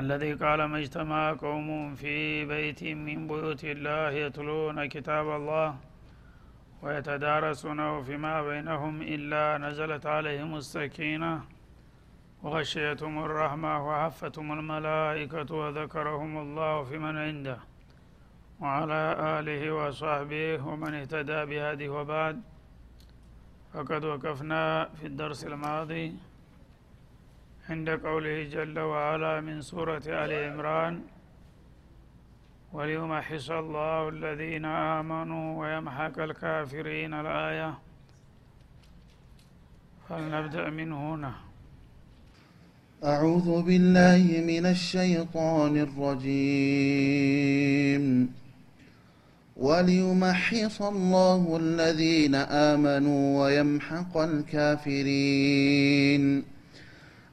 الذي قال ما اجتمع قوم في بيت من بيوت الله يتلون كتاب الله ويتدارسونه فيما بينهم إلا نزلت عليهم السكينة. وغشيتهم الرحمة وحفتهم الملائكة وذكرهم الله في من عنده. وعلى آله وصحبه ومن اهتدى بهذه وبعد. فقد وقفنا في الدرس الماضي. عند قوله جل وعلا من سورة آل عمران وليمحص الله الذين آمنوا ويمحق الكافرين الآية فلنبدأ من هنا. أعوذ بالله من الشيطان الرجيم. وليمحص الله الذين آمنوا ويمحق الكافرين.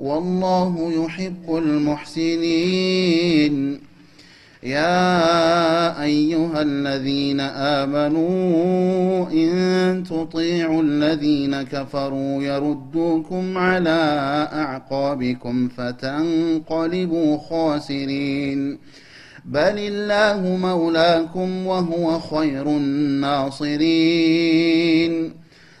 والله يحب المحسنين. يا أيها الذين آمنوا إن تطيعوا الذين كفروا يردوكم على أعقابكم فتنقلبوا خاسرين. بل الله مولاكم وهو خير الناصرين.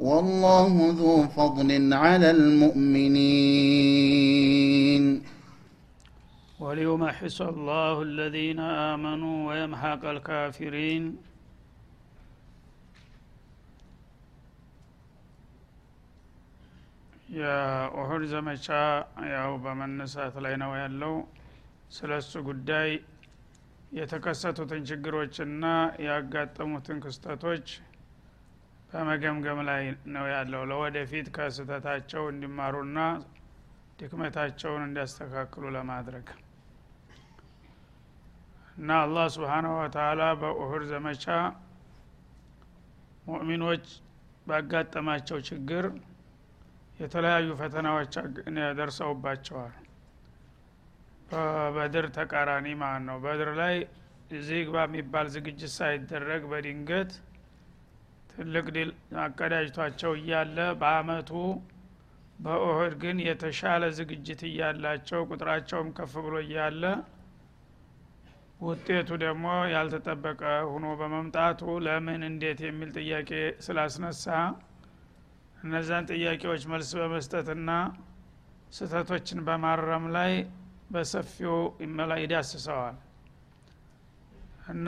والله ذو فضل على المؤمنين وليمحص الله الذين آمنوا ويمحق الكافرين የኦሁድ ዘመቻ ያው በመነሳት ላይ ነው ያለው ስለ እሱ ጉዳይ የተከሰቱትን ችግሮችና ያጋጠሙትን ክስተቶች በመገምገም ላይ ነው ያለው። ለወደፊት ከስህተታቸው እንዲማሩና ድክመታቸውን እንዲያስተካክሉ ለማድረግ እና አላህ ስብሓናሁ ወተላ በኡሁድ ዘመቻ ሙእሚኖች ባጋጠማቸው ችግር የተለያዩ ፈተናዎች ደርሰውባቸዋል። በበድር ተቃራኒ ማለት ነው። በድር ላይ እዚህ የሚባል ዝግጅት ሳይደረግ በድንገት ትልቅ ድል አቀዳጅቷቸው እያለ በአመቱ በኦህድ ግን የተሻለ ዝግጅት እያላቸው ቁጥራቸውም ከፍ ብሎ እያለ ውጤቱ ደግሞ ያልተጠበቀ ሁኖ በመምጣቱ ለምን እንዴት የሚል ጥያቄ ስላስነሳ እነዛን ጥያቄዎች መልስ በመስጠትና ስህተቶችን በማረም ላይ በሰፊው ይመላ ይዳስሰዋል። እና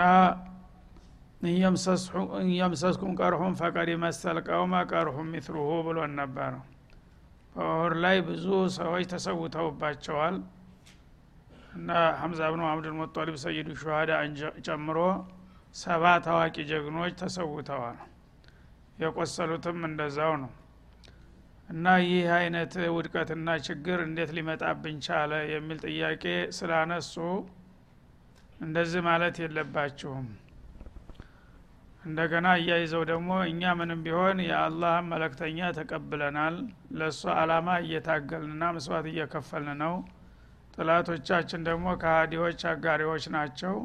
እየምሰስኩም ቀርሁም ፈቀድ መሰልቀውመ ቀርሁም ሚትሉሁ ብሎን ነበር በኦህር ላይ ብዙ ሰዎች ተሰውተውባቸዋል። እና ሐምዛ ብኑ አብዱል ሙጠሊብ ሰይዱ ሹሃዳ ጨምሮ ሰባ ታዋቂ ጀግኖች ተሰውተዋል። የቆሰሉትም እንደዛው ነው። እና ይህ አይነት ውድቀትና ችግር እንዴት ሊመጣብን ቻለ? የሚል ጥያቄ ስላነሱ እንደዚህ ማለት የለባችሁም እንደገና እያይዘው ደግሞ እኛ ምንም ቢሆን የአላህን መለክተኛ ተቀብለናል። ለእሱ አላማ እየታገልንና መስዋዕት እየከፈልን ነው። ጥላቶቻችን ደግሞ ከሃዲዎች አጋሪዎች ናቸው።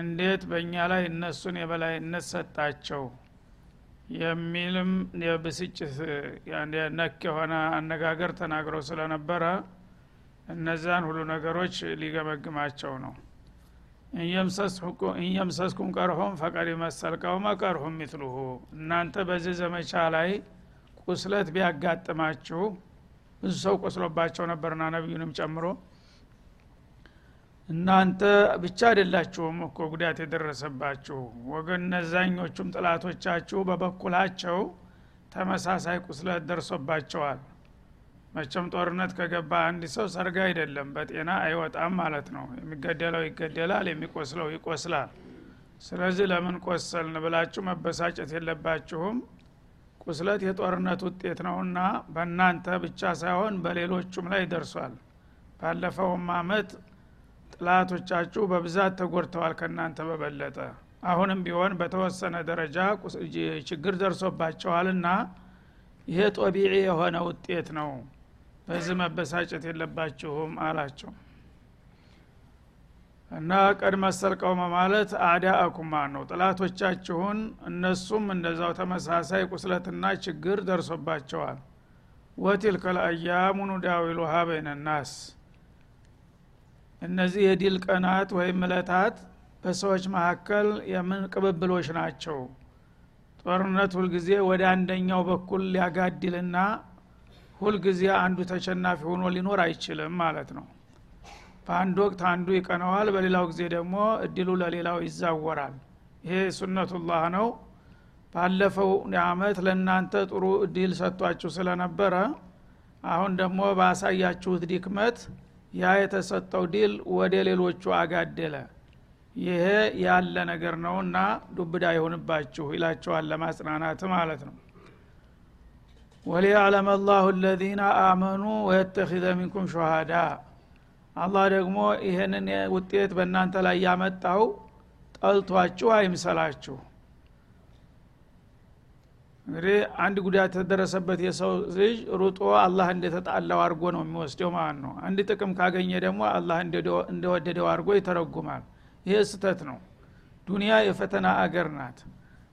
እንዴት በእኛ ላይ እነሱን የበላይነት ሰጣቸው የሚልም የብስጭት ነክ የሆነ አነጋገር ተናግረው ስለነበረ እነዛን ሁሉ ነገሮች ሊገመግማቸው ነው እየምሰስኩም ቀርሆም ፈቀድ መሰልቀውመ ቀርሁም ሚትሉሁ። እናንተ በዚህ ዘመቻ ላይ ቁስለት ቢያጋጥማችሁ ብዙ ሰው ቆስሎባቸው ነበርና ነቢዩንም ጨምሮ። እናንተ ብቻ አይደላችሁም እኮ ጉዳት የደረሰባችሁ። ወገን እነዛኞቹም ጥላቶቻችሁ በበኩላቸው ተመሳሳይ ቁስለት ደርሶባቸዋል መቸም ጦርነት ከገባ አንድ ሰው ሰርግ አይደለም በጤና አይወጣም ማለት ነው። የሚገደለው ይገደላል የሚቆስለው ይቆስላል። ስለዚህ ለምን ቆሰልን ብላችሁ መበሳጨት የለባችሁም? ቁስለት የጦርነት ውጤት ነውና በእናንተ ብቻ ሳይሆን በሌሎቹም ላይ ደርሷል። ባለፈውም አመት ጥላቶቻችሁ በብዛት ተጎድተዋል ከእናንተ በበለጠ። አሁንም ቢሆን በተወሰነ ደረጃ ችግር ደርሶባቸዋልና ይሄ ጦቢዒ የሆነ ውጤት ነው በዚህ መበሳጨት የለባችሁም አላቸው። እና ቀድ መሰልቀውመ ማለት አዳአኩማ ነው። ጥላቶቻችሁን እነሱም እንደዛው ተመሳሳይ ቁስለትና ችግር ደርሶባቸዋል። ወቲልከ ልአያሙ ኑዳዊሉሃ በይነናስ እነዚህ የዲል ቀናት ወይም እለታት በሰዎች መካከል የምን ቅብብሎች ናቸው? ጦርነት ሁልጊዜ ወደ አንደኛው በኩል ሊያጋድልና ሁልጊዜ አንዱ ተሸናፊ ሆኖ ሊኖር አይችልም ማለት ነው። በአንድ ወቅት አንዱ ይቀነዋል በሌላው ጊዜ ደግሞ እድሉ ለሌላው ይዛወራል። ይሄ ሱነቱላህ ነው። ባለፈው አመት ለእናንተ ጥሩ እድል ሰጥቷችሁ ስለነበረ አሁን ደግሞ ባሳያችሁት ድክመት ያ የተሰጠው ዲል ወደ ሌሎቹ አጋደለ። ይሄ ያለ ነገር ነውና ዱብዳ ይሆንባችሁ ይላቸዋል ለማጽናናት ማለት ነው ወሊያዕለም አላሁ አለዚነ አመኑ ወየተኪዘ ሚንኩም ሹሃዳ። አላህ ደግሞ ይህንን ውጤት በእናንተ ላይ ያመጣው ጠልቷችሁ አይምሰላችሁ። እንግዲህ አንድ ጉዳት የተደረሰበት የሰው ልጅ ሩጦ አላህ እንደተጣላው አድርጎ ነው የሚወስደው ማለት ነው። አንድ ጥቅም ካገኘ ደግሞ አላህ እንደወደደው አድርጎ ይተረጉማል። ይሄ ስተት ነው። ዱንያ የፈተና አገር ናት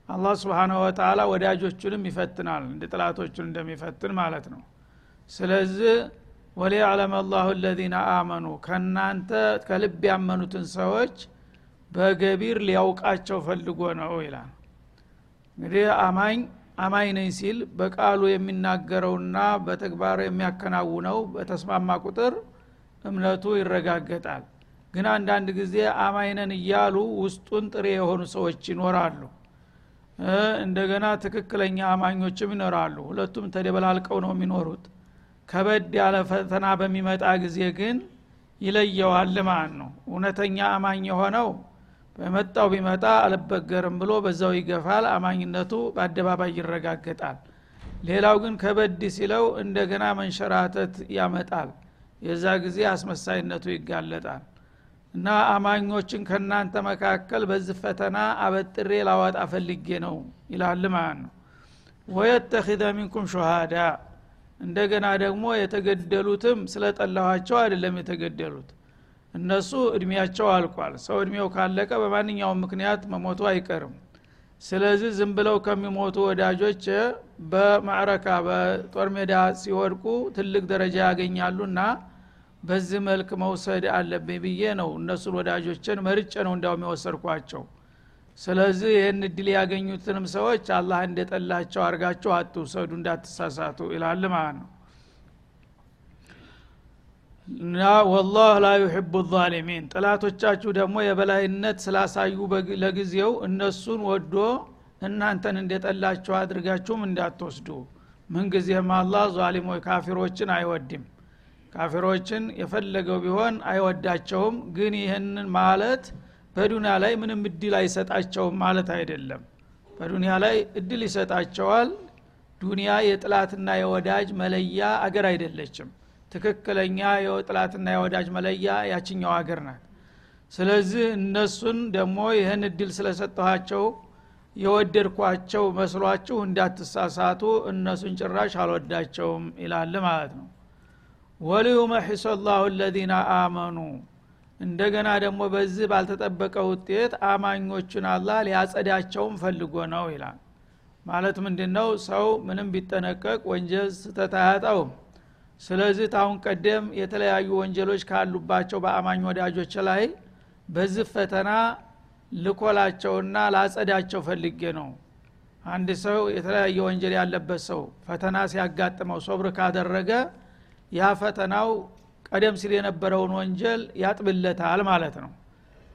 አላህ ስብሓናሁ ወተላ ወዳጆቹንም ይፈትናል እንደ ጥላቶቹን እንደሚፈትን ማለት ነው። ስለዚህ ወሊያዕለም አላሁ አለዚነ አመኑ ከእናንተ ከልብ ያመኑትን ሰዎች በገቢር ሊያውቃቸው ፈልጎ ነው ይላል። እንግዲህ አማኝ አማኝ ነኝ ሲል በቃሉ የሚናገረውና በተግባር የሚያከናውነው በተስማማ ቁጥር እምነቱ ይረጋገጣል። ግን አንዳንድ ጊዜ አማይነን እያሉ ውስጡን ጥሬ የሆኑ ሰዎች ይኖራሉ እንደገና ትክክለኛ አማኞችም ይኖራሉ። ሁለቱም ተደበላልቀው ነው የሚኖሩት። ከበድ ያለ ፈተና በሚመጣ ጊዜ ግን ይለየዋል ማለት ነው? እውነተኛ አማኝ የሆነው በመጣው ቢመጣ አልበገርም ብሎ በዛው ይገፋል። አማኝነቱ በአደባባይ ይረጋገጣል። ሌላው ግን ከበድ ሲለው እንደገና መንሸራተት ያመጣል። የዛ ጊዜ አስመሳይነቱ ይጋለጣል እና አማኞችን ከእናንተ መካከል በዚህ ፈተና አበጥሬ ላወጣ ፈልጌ ነው ይላል ማለት ነው። ወየተኪዘ ሚንኩም ሹሃዳ እንደገና ደግሞ የተገደሉትም ስለጠላኋቸው አይደለም የተገደሉት። እነሱ እድሜያቸው አልቋል። ሰው እድሜው ካለቀ በማንኛውም ምክንያት መሞቱ አይቀርም። ስለዚህ ዝም ብለው ከሚሞቱ ወዳጆች በማዕረካ በጦር ሜዳ ሲወድቁ ትልቅ ደረጃ ያገኛሉና በዚህ መልክ መውሰድ አለብኝ ብዬ ነው እነሱን ወዳጆችን መርጬ ነው እንዳውም የወሰድኳቸው። ስለዚህ ይህን እድል ያገኙትንም ሰዎች አላህ እንደጠላቸው አርጋቸው አትውሰዱ እንዳትሳሳቱ ይላል ማለት ነው። ወላህ ላ ዩሕቡ ዛሊሚን። ጥላቶቻችሁ ደግሞ የበላይነት ስላሳዩ ለጊዜው እነሱን ወዶ እናንተን እንደጠላቸው አድርጋችሁም እንዳትወስዱ። ምንጊዜም አላህ ዛሊሞች ካፊሮችን አይወድም ካፊሮችን የፈለገው ቢሆን አይወዳቸውም። ግን ይህንን ማለት በዱንያ ላይ ምንም እድል አይሰጣቸውም ማለት አይደለም። በዱንያ ላይ እድል ይሰጣቸዋል። ዱንያ የጥላትና የወዳጅ መለያ አገር አይደለችም። ትክክለኛ የጥላትና የወዳጅ መለያ ያችኛው አገር ናት። ስለዚህ እነሱን ደግሞ ይህን እድል ስለሰጠኋቸው የወደድኳቸው መስሏችሁ እንዳትሳሳቱ እነሱን ጭራሽ አልወዳቸውም ይላል ማለት ነው ወሊዩመሒሶ ላሁ ለዚነ አመኑ። እንደገና ደግሞ በዚህ ባልተጠበቀ ውጤት አማኞቹን አላህ ሊያጸዳቸውም ፈልጎ ነው ይላል። ማለት ምንድን ነው ሰው ምንም ቢጠነቀቅ ወንጀል ስተት አያጣውም። ስለዚህ ታሁን ቀደም የተለያዩ ወንጀሎች ካሉባቸው በአማኝ ወዳጆች ላይ በዚህ ፈተና ልኮላቸውና ላጸዳቸው ፈልጌ ነው። አንድ ሰው የተለያየ ወንጀል ያለበት ሰው ፈተና ሲያጋጥመው ሶብር ካደረገ ያ ፈተናው ቀደም ሲል የነበረውን ወንጀል ያጥብለታል ማለት ነው።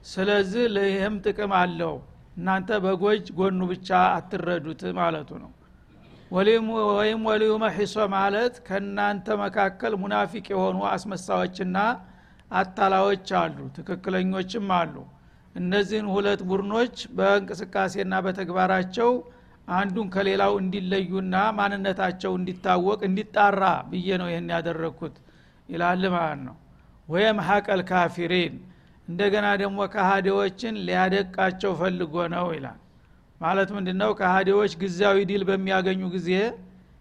ስለዚህ ለይህም ጥቅም አለው። እናንተ በጎጅ ጎኑ ብቻ አትረዱት ማለቱ ነው። ወይም ወሊዩ መሒሶ ማለት ከእናንተ መካከል ሙናፊቅ የሆኑ አስመሳዎችና አታላዎች አሉ ትክክለኞችም አሉ። እነዚህን ሁለት ቡድኖች በእንቅስቃሴና በተግባራቸው አንዱን ከሌላው እንዲለዩና ማንነታቸው እንዲታወቅ እንዲጣራ ብዬ ነው ይህን ያደረግኩት ይላል ማለት ነው። ويمحق الكافرين እንደገና ደግሞ ከሃዲዎችን ሊያደቃቸው ፈልጎ ነው ይላል። ማለት ምንድ ነው ከሃዲዎች ጊዜያዊ ድል በሚያገኙ ጊዜ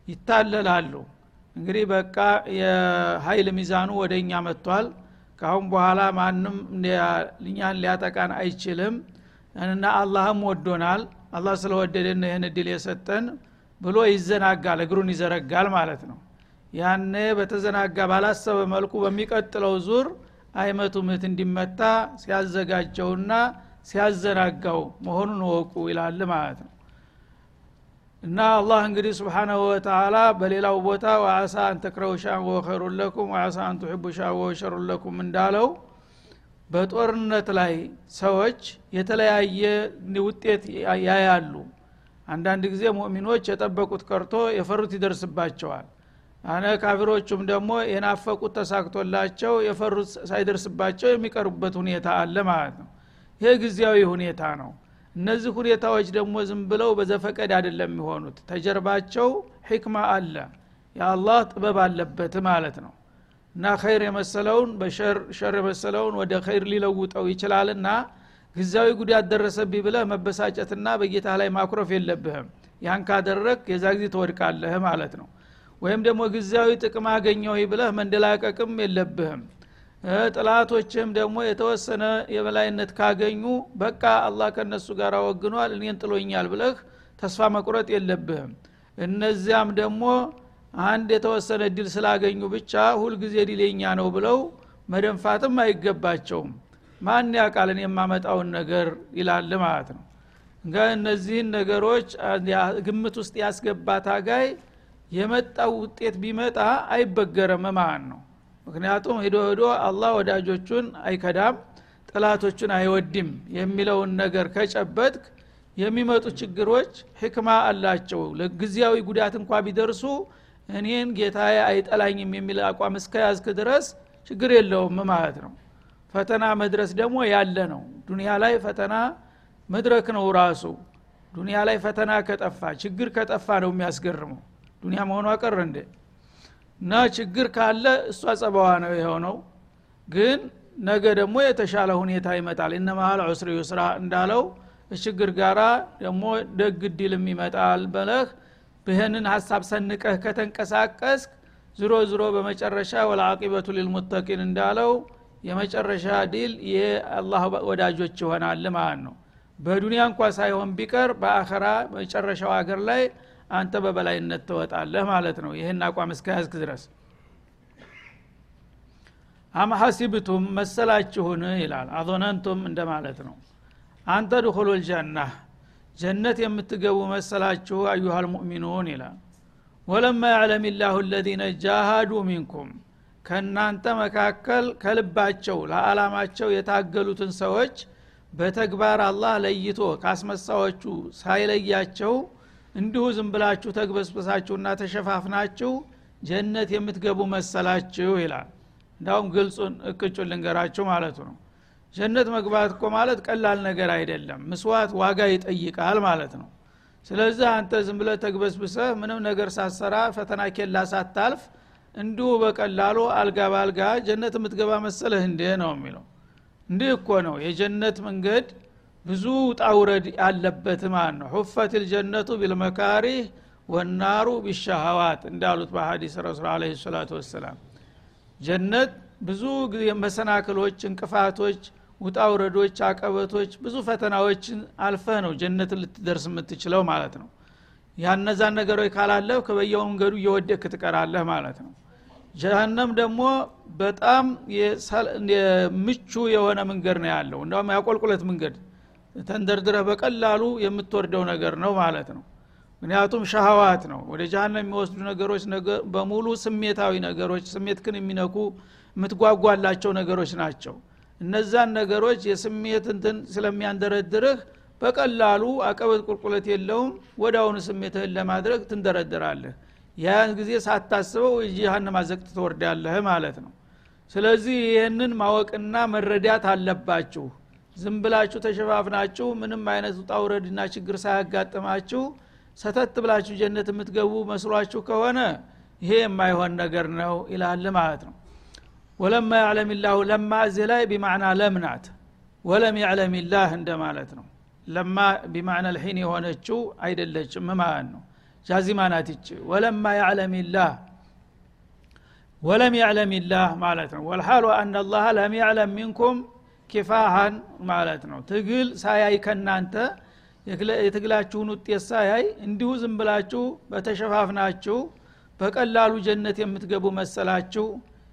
ይታለላሉ። እንግዲህ በቃ የሀይል ሚዛኑ ወደ እኛ መጥቷል። ካሁን በኋላ ማንም እኛን ሊያጠቃን አይችልም። እና አላህም ወዶናል አላህ ስለወደደን ይህን እድል የሰጠን ብሎ ይዘናጋል እግሩን ይዘረጋል ማለት ነው። ያኔ በተዘናጋ ባላሰበ መልኩ በሚቀጥለው ዙር አይመቱ ምት እንዲመታ ሲያዘጋጀውና ሲያዘናጋው መሆኑን ወቁ ይላል ማለት ነው። እና አላህ እንግዲህ ስብሓናሁ ወተላ በሌላው ቦታ ወአሳ አንተክረው ሻ ወኸሩን ለኩም ወአሳ አንቱሕቡ ሻ ወሸሩን ለኩም እንዳለው በጦርነት ላይ ሰዎች የተለያየ ውጤት ያያሉ። አንዳንድ ጊዜ ሙእሚኖች የጠበቁት ቀርቶ የፈሩት ይደርስባቸዋል። አነ ካፊሮቹም ደግሞ የናፈቁት ተሳክቶላቸው የፈሩት ሳይደርስባቸው የሚቀርቡበት ሁኔታ አለ ማለት ነው። ይሄ ጊዜያዊ ሁኔታ ነው። እነዚህ ሁኔታዎች ደግሞ ዝም ብለው በዘፈቀድ አይደለም የሚሆኑት። ተጀርባቸው ሕክማ አለ። የአላህ ጥበብ አለበት ማለት ነው እና ኸይር የመሰለውን በሸር የመሰለውን ወደ ኸይር ሊለውጠው ይችላልና ጊዜያዊ ጉዳት ደረሰብኝ ብለህ መበሳጨትና በጌታ ላይ ማኩረፍ የለብህም። ያን ካደረግ የዛ ጊዜ ትወድቃለህ ማለት ነው። ወይም ደግሞ ጊዜያዊ ጥቅም አገኘው ብለህ መንደላቀቅም የለብህም። ጥላቶችም ደግሞ የተወሰነ የበላይነት ካገኙ በቃ አላህ ከነሱ ጋር ወግኗል እኔን ጥሎኛል ብለህ ተስፋ መቁረጥ የለብህም። እነዚያም ደግሞ አንድ የተወሰነ እድል ስላገኙ ብቻ ሁልጊዜ ድሌኛ ነው ብለው መደንፋትም አይገባቸውም። ማን ያቃልን የማመጣውን ነገር ይላል ማለት ነው። እነዚህን ነገሮች ግምት ውስጥ ያስገባ ታጋይ የመጣው ውጤት ቢመጣ አይበገረም ማለት ነው። ምክንያቱም ሂዶ ሂዶ አላህ ወዳጆቹን አይከዳም ጥላቶቹን አይወድም የሚለውን ነገር ከጨበጥክ የሚመጡ ችግሮች ህክማ አላቸው። ለጊዜያዊ ጉዳት እንኳ ቢደርሱ እኔን ጌታዬ አይጠላኝም የሚል አቋም እስከያዝክ ድረስ ችግር የለውም ማለት ነው። ፈተና መድረስ ደግሞ ያለ ነው። ዱንያ ላይ ፈተና መድረክ ነው ራሱ። ዱንያ ላይ ፈተና ከጠፋ ችግር ከጠፋ ነው የሚያስገርመው። ዱንያ መሆኑ አቀር እንዴ? እና ችግር ካለ እሷ ጸባዋ ነው የሆነው። ግን ነገ ደግሞ የተሻለ ሁኔታ ይመጣል። إن مع العسر يسرا እንዳለው ችግር ጋራ ደግሞ ደግ ድልም ይመጣል ብለህ ይህንን ሀሳብ ሰንቀህ ከተንቀሳቀስክ ዞሮ ዞሮ በመጨረሻ والعاقبة للمتقين እንዳለው የመጨረሻ ድል የአላህ ወዳጆች ይሆናል ማለት ነው። በዱንያ እንኳ ሳይሆን ቢቀር በአኸራ መጨረሻው ሀገር ላይ አንተ በበላይነት ትወጣለህ ማለት ነው። ይህን አቋም እስከያዝክ ድረስ። አም ሐሲብቱም መሰላችሁን? ይላል። አዞነንቱም እንደማለት ነው። አንተ ድኹሉ ልጀና ጀነት የምትገቡ መሰላችሁ አዩሃ ልሙእሚኑን ይላል። ወለማ ያዕለም ላሁ ለዚነ ጃሃዱ ሚንኩም ከእናንተ መካከል ከልባቸው ለዓላማቸው የታገሉትን ሰዎች በተግባር አላህ ለይቶ ካስመሳዎቹ ሳይለያቸው እንዲሁ ዝም ብላችሁ ተግበስብሳችሁና ተሸፋፍናችሁ ጀነት የምትገቡ መሰላችሁ ይላል። እንዳውም ግልጹን እቅጩን ልንገራችሁ ማለቱ ነው ጀነት መግባት እኮ ማለት ቀላል ነገር አይደለም። ምስዋት ዋጋ ይጠይቃል ማለት ነው። ስለዚህ አንተ ዝም ብለ ተግበስብሰህ ምንም ነገር ሳሰራ ፈተና ኬላ ሳታልፍ እንዲሁ በቀላሉ አልጋ ባልጋ ጀነት የምትገባ መሰለህ እንዴ ነው የሚለው? እንዲህ እኮ ነው። የጀነት መንገድ ብዙ ጣውረድ ያለበት ማለት ነው? ሁፈት ልጀነቱ ቢልመካሪህ ወናሩ ቢሻሃዋት እንዳሉት በሀዲስ ረሱል አለ ሰላቱ ወሰላም። ጀነት ብዙ መሰናክሎች እንቅፋቶች ውጣውረዶች አቀበቶች ብዙ ፈተናዎችን አልፈህ ነው ጀነትን ልትደርስ የምትችለው ማለት ነው። ያነዛን ነገሮች ካላለፍ ከበየው መንገዱ እየወደክ ትቀራለህ ማለት ነው። ጀሃነም ደግሞ በጣም ምቹ የሆነ መንገድ ነው ያለው። እንደውም ያቆልቁለት መንገድ ተንደርድረህ በቀላሉ የምትወርደው ነገር ነው ማለት ነው። ምክንያቱም ሻህዋት ነው። ወደ ጃሃንም የሚወስዱ ነገሮች በሙሉ ስሜታዊ ነገሮች ስሜትክን የሚነኩ የምትጓጓላቸው ነገሮች ናቸው እነዛን ነገሮች የስሜት እንትን ስለሚያንደረድርህ በቀላሉ አቀበት ቁልቁለት የለውም አሁኑ ስሜትህን ለማድረግ ትንደረድራለህ ያን ጊዜ ሳታስበው ጀሃነም አዘቅት ትወርዳለህ ማለት ነው። ስለዚህ ይህንን ማወቅና መረዳት አለባችሁ። ዝም ብላችሁ ተሸፋፍናችሁ ምንም አይነት ውጣውረድና ችግር ሳያጋጥማችሁ ሰተት ብላችሁ ጀነት የምትገቡ መስሏችሁ ከሆነ ይሄ የማይሆን ነገር ነው ይላል ማለት ነው ወለማ ያዕለም ላሁ ለማ እዚህ ላይ ቢማዕና ለም ናት ወለም ያዕለም ላህ እንደማለት ነው። ለማ ቢማዕና ልሒን የሆነችው አይደለችም ማለት ነው። ጃዚማ ናት ይች ወለማ ያዕለም ላህ ወለም ያዕለም ላህ ማለት ነው። ወልሓሉ አና አላህ ለም ያዕለም ሚንኩም ኪፋሃን ማለት ነው። ትግል ሳያይ ከናንተ የትግላችሁን ውጤት ሳያይ እንዲሁ ዝም ብላችሁ በተሸፋፍናችሁ በቀላሉ ጀነት የምትገቡ መሰላችሁ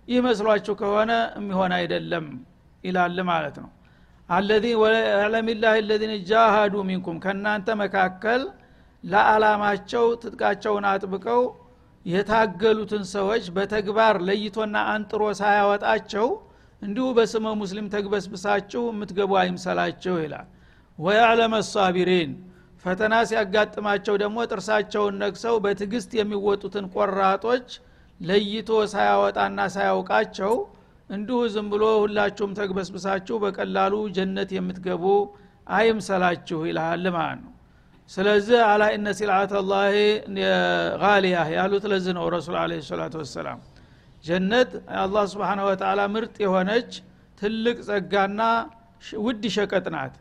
ይህ መስሏችሁ ከሆነ የሚሆን አይደለም ይላል ማለት ነው። አለዚ ወለሚላህ ለዚነ ጃሃዱ ሚንኩም ከእናንተ መካከል ለዓላማቸው ትጥቃቸውን አጥብቀው የታገሉትን ሰዎች በተግባር ለይቶና አንጥሮ ሳያወጣቸው እንዲሁ በስመ ሙስሊም ተግበስብሳችሁ የምትገቡ አይምሰላችሁ ይላል። ወያዕለመ ሳቢሪን ፈተና ሲያጋጥማቸው ደግሞ ጥርሳቸውን ነግሰው በትግስት የሚወጡትን ቆራጦች ለይቶ ሳያወጣና ሳያውቃቸው እንዲሁ ዝም ብሎ ሁላችሁም ተግበስብሳችሁ በቀላሉ ጀነት የምትገቡ አይምሰላችሁ ይልሃል ማለት ነው። ስለዚህ አላ እነ ሲልዓት ላህ ጋሊያ ያሉት ለዚህ ነው ረሱል አለ ሰላቱ ወሰላም። ጀነት አላህ ስብሓን ወተላ ምርጥ የሆነች ትልቅ ጸጋና ውድ ሸቀጥ ናት።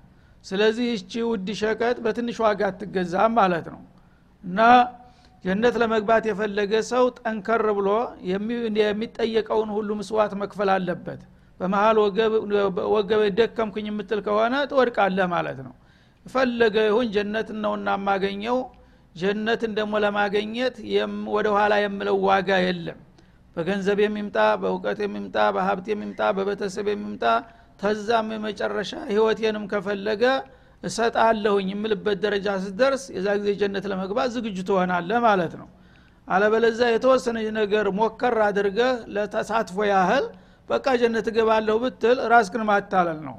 ስለዚህ እቺ ውድ ሸቀጥ በትንሽ ዋጋ አትገዛም ማለት ነው። እና ጀነት ለመግባት የፈለገ ሰው ጠንከር ብሎ የሚጠየቀውን ሁሉ ምስዋት መክፈል አለበት። በመሀል ወገበ ደከምኩኝ የምትል ከሆነ ትወድቃለህ ማለት ነው። ፈለገ ይሁን ጀነት ነውና የማገኘው። ጀነትን ደግሞ ለማገኘት ወደ ኋላ የምለው ዋጋ የለም። በገንዘብ የሚምጣ በእውቀት የሚምጣ በሀብት የሚምጣ በቤተሰብ የሚምጣ ተዛም የመጨረሻ ህይወቴንም ከፈለገ እሰጣለሁኝ የምልበት ደረጃ ስደርስ የዛ ጊዜ ጀነት ለመግባት ዝግጁ ትሆናለህ ማለት ነው። አለበለዛ የተወሰነች ነገር ሞከር አድርገህ ለተሳትፎ ያህል በቃ ጀነት እገባለሁ ብትል ራስክን ማታለል ነው።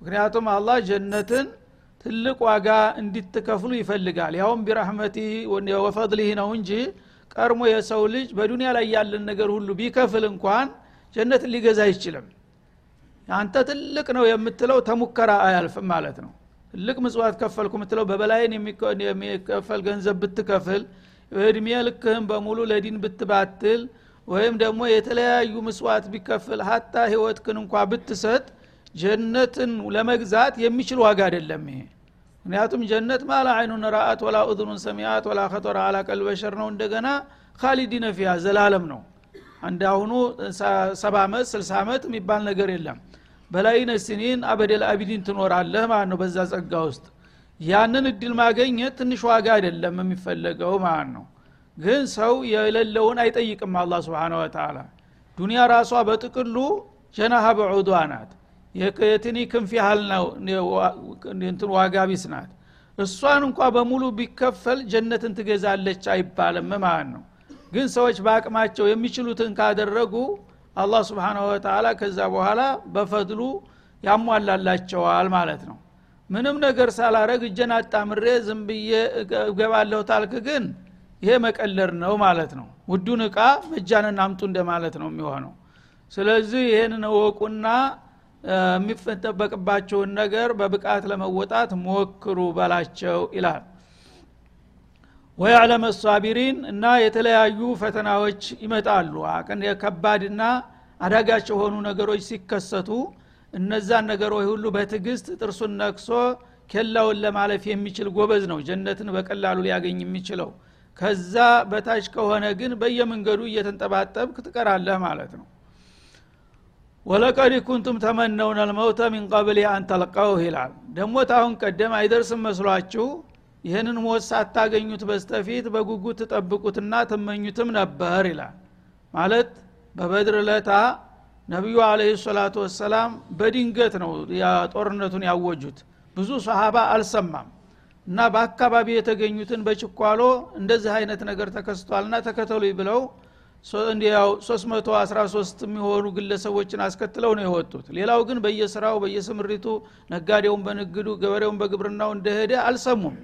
ምክንያቱም አላህ ጀነትን ትልቅ ዋጋ እንዲትከፍሉ ይፈልጋል። ያውም ቢራህመቲ ወፈድሊህ ነው እንጂ ቀድሞ የሰው ልጅ በዱንያ ላይ ያለን ነገር ሁሉ ቢከፍል እንኳን ጀነትን ሊገዛ አይችልም። አንተ ትልቅ ነው የምትለው ተሙከራ አያልፍም ማለት ነው ትልቅ ምጽዋት ከፈልኩ የምትለው በበላይን የሚከፈል ገንዘብ ብትከፍል እድሜ ልክህም በሙሉ ለዲን ብትባትል ወይም ደግሞ የተለያዩ ምስዋት ቢከፍል ሀታ ህይወትክን እንኳ ብትሰጥ ጀነትን ለመግዛት የሚችል ዋጋ አይደለም ይሄ። ምክንያቱም ጀነት ማላ አይኑን ረአት ወላ እዝኑን ሰሚያት ወላ ከጦረ አላ ቀልበሸር ነው። እንደገና ካሊዲነ ፊያ ዘላለም ነው። አንድ አሁኑ ሰባ ዓመት ስልሳ ዓመት የሚባል ነገር የለም በላይነ ሲኒን አበደል አቢዲን ትኖራለህ ማለት ነው በዛ ጸጋ ውስጥ። ያንን እድል ማገኘት ትንሽ ዋጋ አይደለም የሚፈለገው ማለት ነው። ግን ሰው የሌለውን አይጠይቅም አላ ስብን ወተላ ዱኒያ ራሷ በጥቅሉ ጀናሃ በዑዷ ናት። የትኒ ክንፍ ያህል እንትን ዋጋ ቢስ ናት። እሷን እንኳ በሙሉ ቢከፈል ጀነትን ትገዛለች አይባልም ማለት ነው። ግን ሰዎች በአቅማቸው የሚችሉትን ካደረጉ አላህ ስብሓናሁ ወተላ ከዛ በኋላ በፈድሉ ያሟላላቸዋል ማለት ነው። ምንም ነገር ሳላረግ እጀን አጣምሬ ዝም ብዬ እገባለሁ ታልክ ግን ይሄ መቀለር ነው ማለት ነው። ውዱን እቃ መጃንን አምጡ እንደማለት ነው የሚሆነው። ስለዚህ ይህንን እወቁና የሚጠበቅባቸውን ነገር በብቃት ለመወጣት ሞክሩ በላቸው ይላል ወያዕለም ሳቢሪን እና የተለያዩ ፈተናዎች ይመጣሉ። ከባድና አዳጋች የሆኑ ነገሮች ሲከሰቱ እነዛን ነገሮች ሁሉ በትዕግስት ጥርሱን ነክሶ ኬላውን ለማለፍ የሚችል ጎበዝ ነው። ጀነትን በቀላሉ ሊያገኝ የሚችለው ከዛ በታች ከሆነ ግን በየመንገዱ እየተንጠባጠብክ ትቀራለህ ማለት ነው። ወለቀድ ኩንቱም ተመነውን አልመውተ ሚን ቀብል አን ተልቀውህ ይላል። ደግሞ ታሁን ቀደም አይደርስም መስሏችሁ ይህንን ሞት ሳታገኙት በስተፊት በጉጉት ትጠብቁትና ትመኙትም ነበር ይላል። ማለት በበድር ለታ ነቢዩ አለህ ሰላቱ ወሰላም በድንገት ነው ጦርነቱን ያወጁት። ብዙ ሰሃባ አልሰማም። እና በአካባቢ የተገኙትን በችኳሎ እንደዚህ አይነት ነገር ተከስቷልና ተከተሉ ብለው ያው 313 የሚሆኑ ግለሰቦችን አስከትለው ነው የወጡት። ሌላው ግን በየስራው በየስምሪቱ ነጋዴውን በንግዱ ገበሬውን በግብርናው እንደሄደ አልሰሙም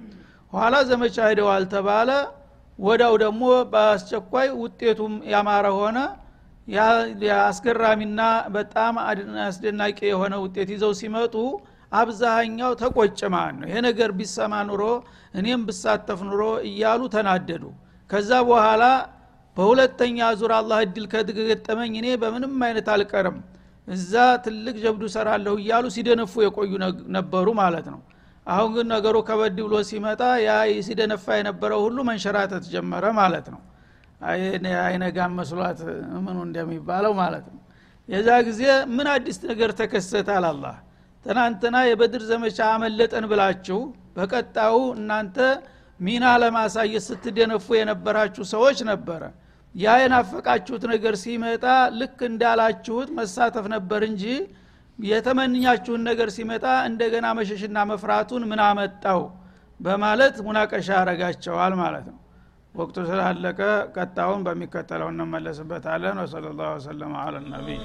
ኋላ ዘመቻ ሄደዋል ተባለ። ወዳው ደግሞ በአስቸኳይ ውጤቱም ያማረ ሆነ። አስገራሚና በጣም አስደናቂ የሆነ ውጤት ይዘው ሲመጡ አብዛኛው ተቆጭ ማለት ነው። ይሄ ነገር ቢሰማ ኑሮ እኔም ብሳተፍ ኑሮ እያሉ ተናደዱ። ከዛ በኋላ በሁለተኛ ዙር አላህ እድል ከገጠመኝ እኔ በምንም አይነት አልቀርም እዛ ትልቅ ጀብዱ ሰራለሁ እያሉ ሲደነፉ የቆዩ ነበሩ ማለት ነው አሁን ግን ነገሩ ከበድ ብሎ ሲመጣ ያ ሲደነፋ የነበረው ሁሉ መንሸራተት ጀመረ ማለት ነው። አይነጋም መስሏት ምኑ እንደሚባለው ማለት ነው። የዛ ጊዜ ምን አዲስ ነገር ተከሰታል አላህ? ትናንትና የበድር ዘመቻ አመለጠን ብላችሁ በቀጣዩ እናንተ ሚና ለማሳየት ስትደነፉ የነበራችሁ ሰዎች ነበረ። ያ የናፈቃችሁት ነገር ሲመጣ ልክ እንዳላችሁት መሳተፍ ነበር እንጂ የተመንኛችሁን ነገር ሲመጣ እንደገና መሸሽና መፍራቱን ምን አመጣው? በማለት ሙናቀሻ ያረጋቸዋል ማለት ነው። ወቅቱ ስላለቀ ቀጣውን በሚከተለው እንመለስበታለን። ወሰለ ላሁ ወሰለም አለ ነቢይ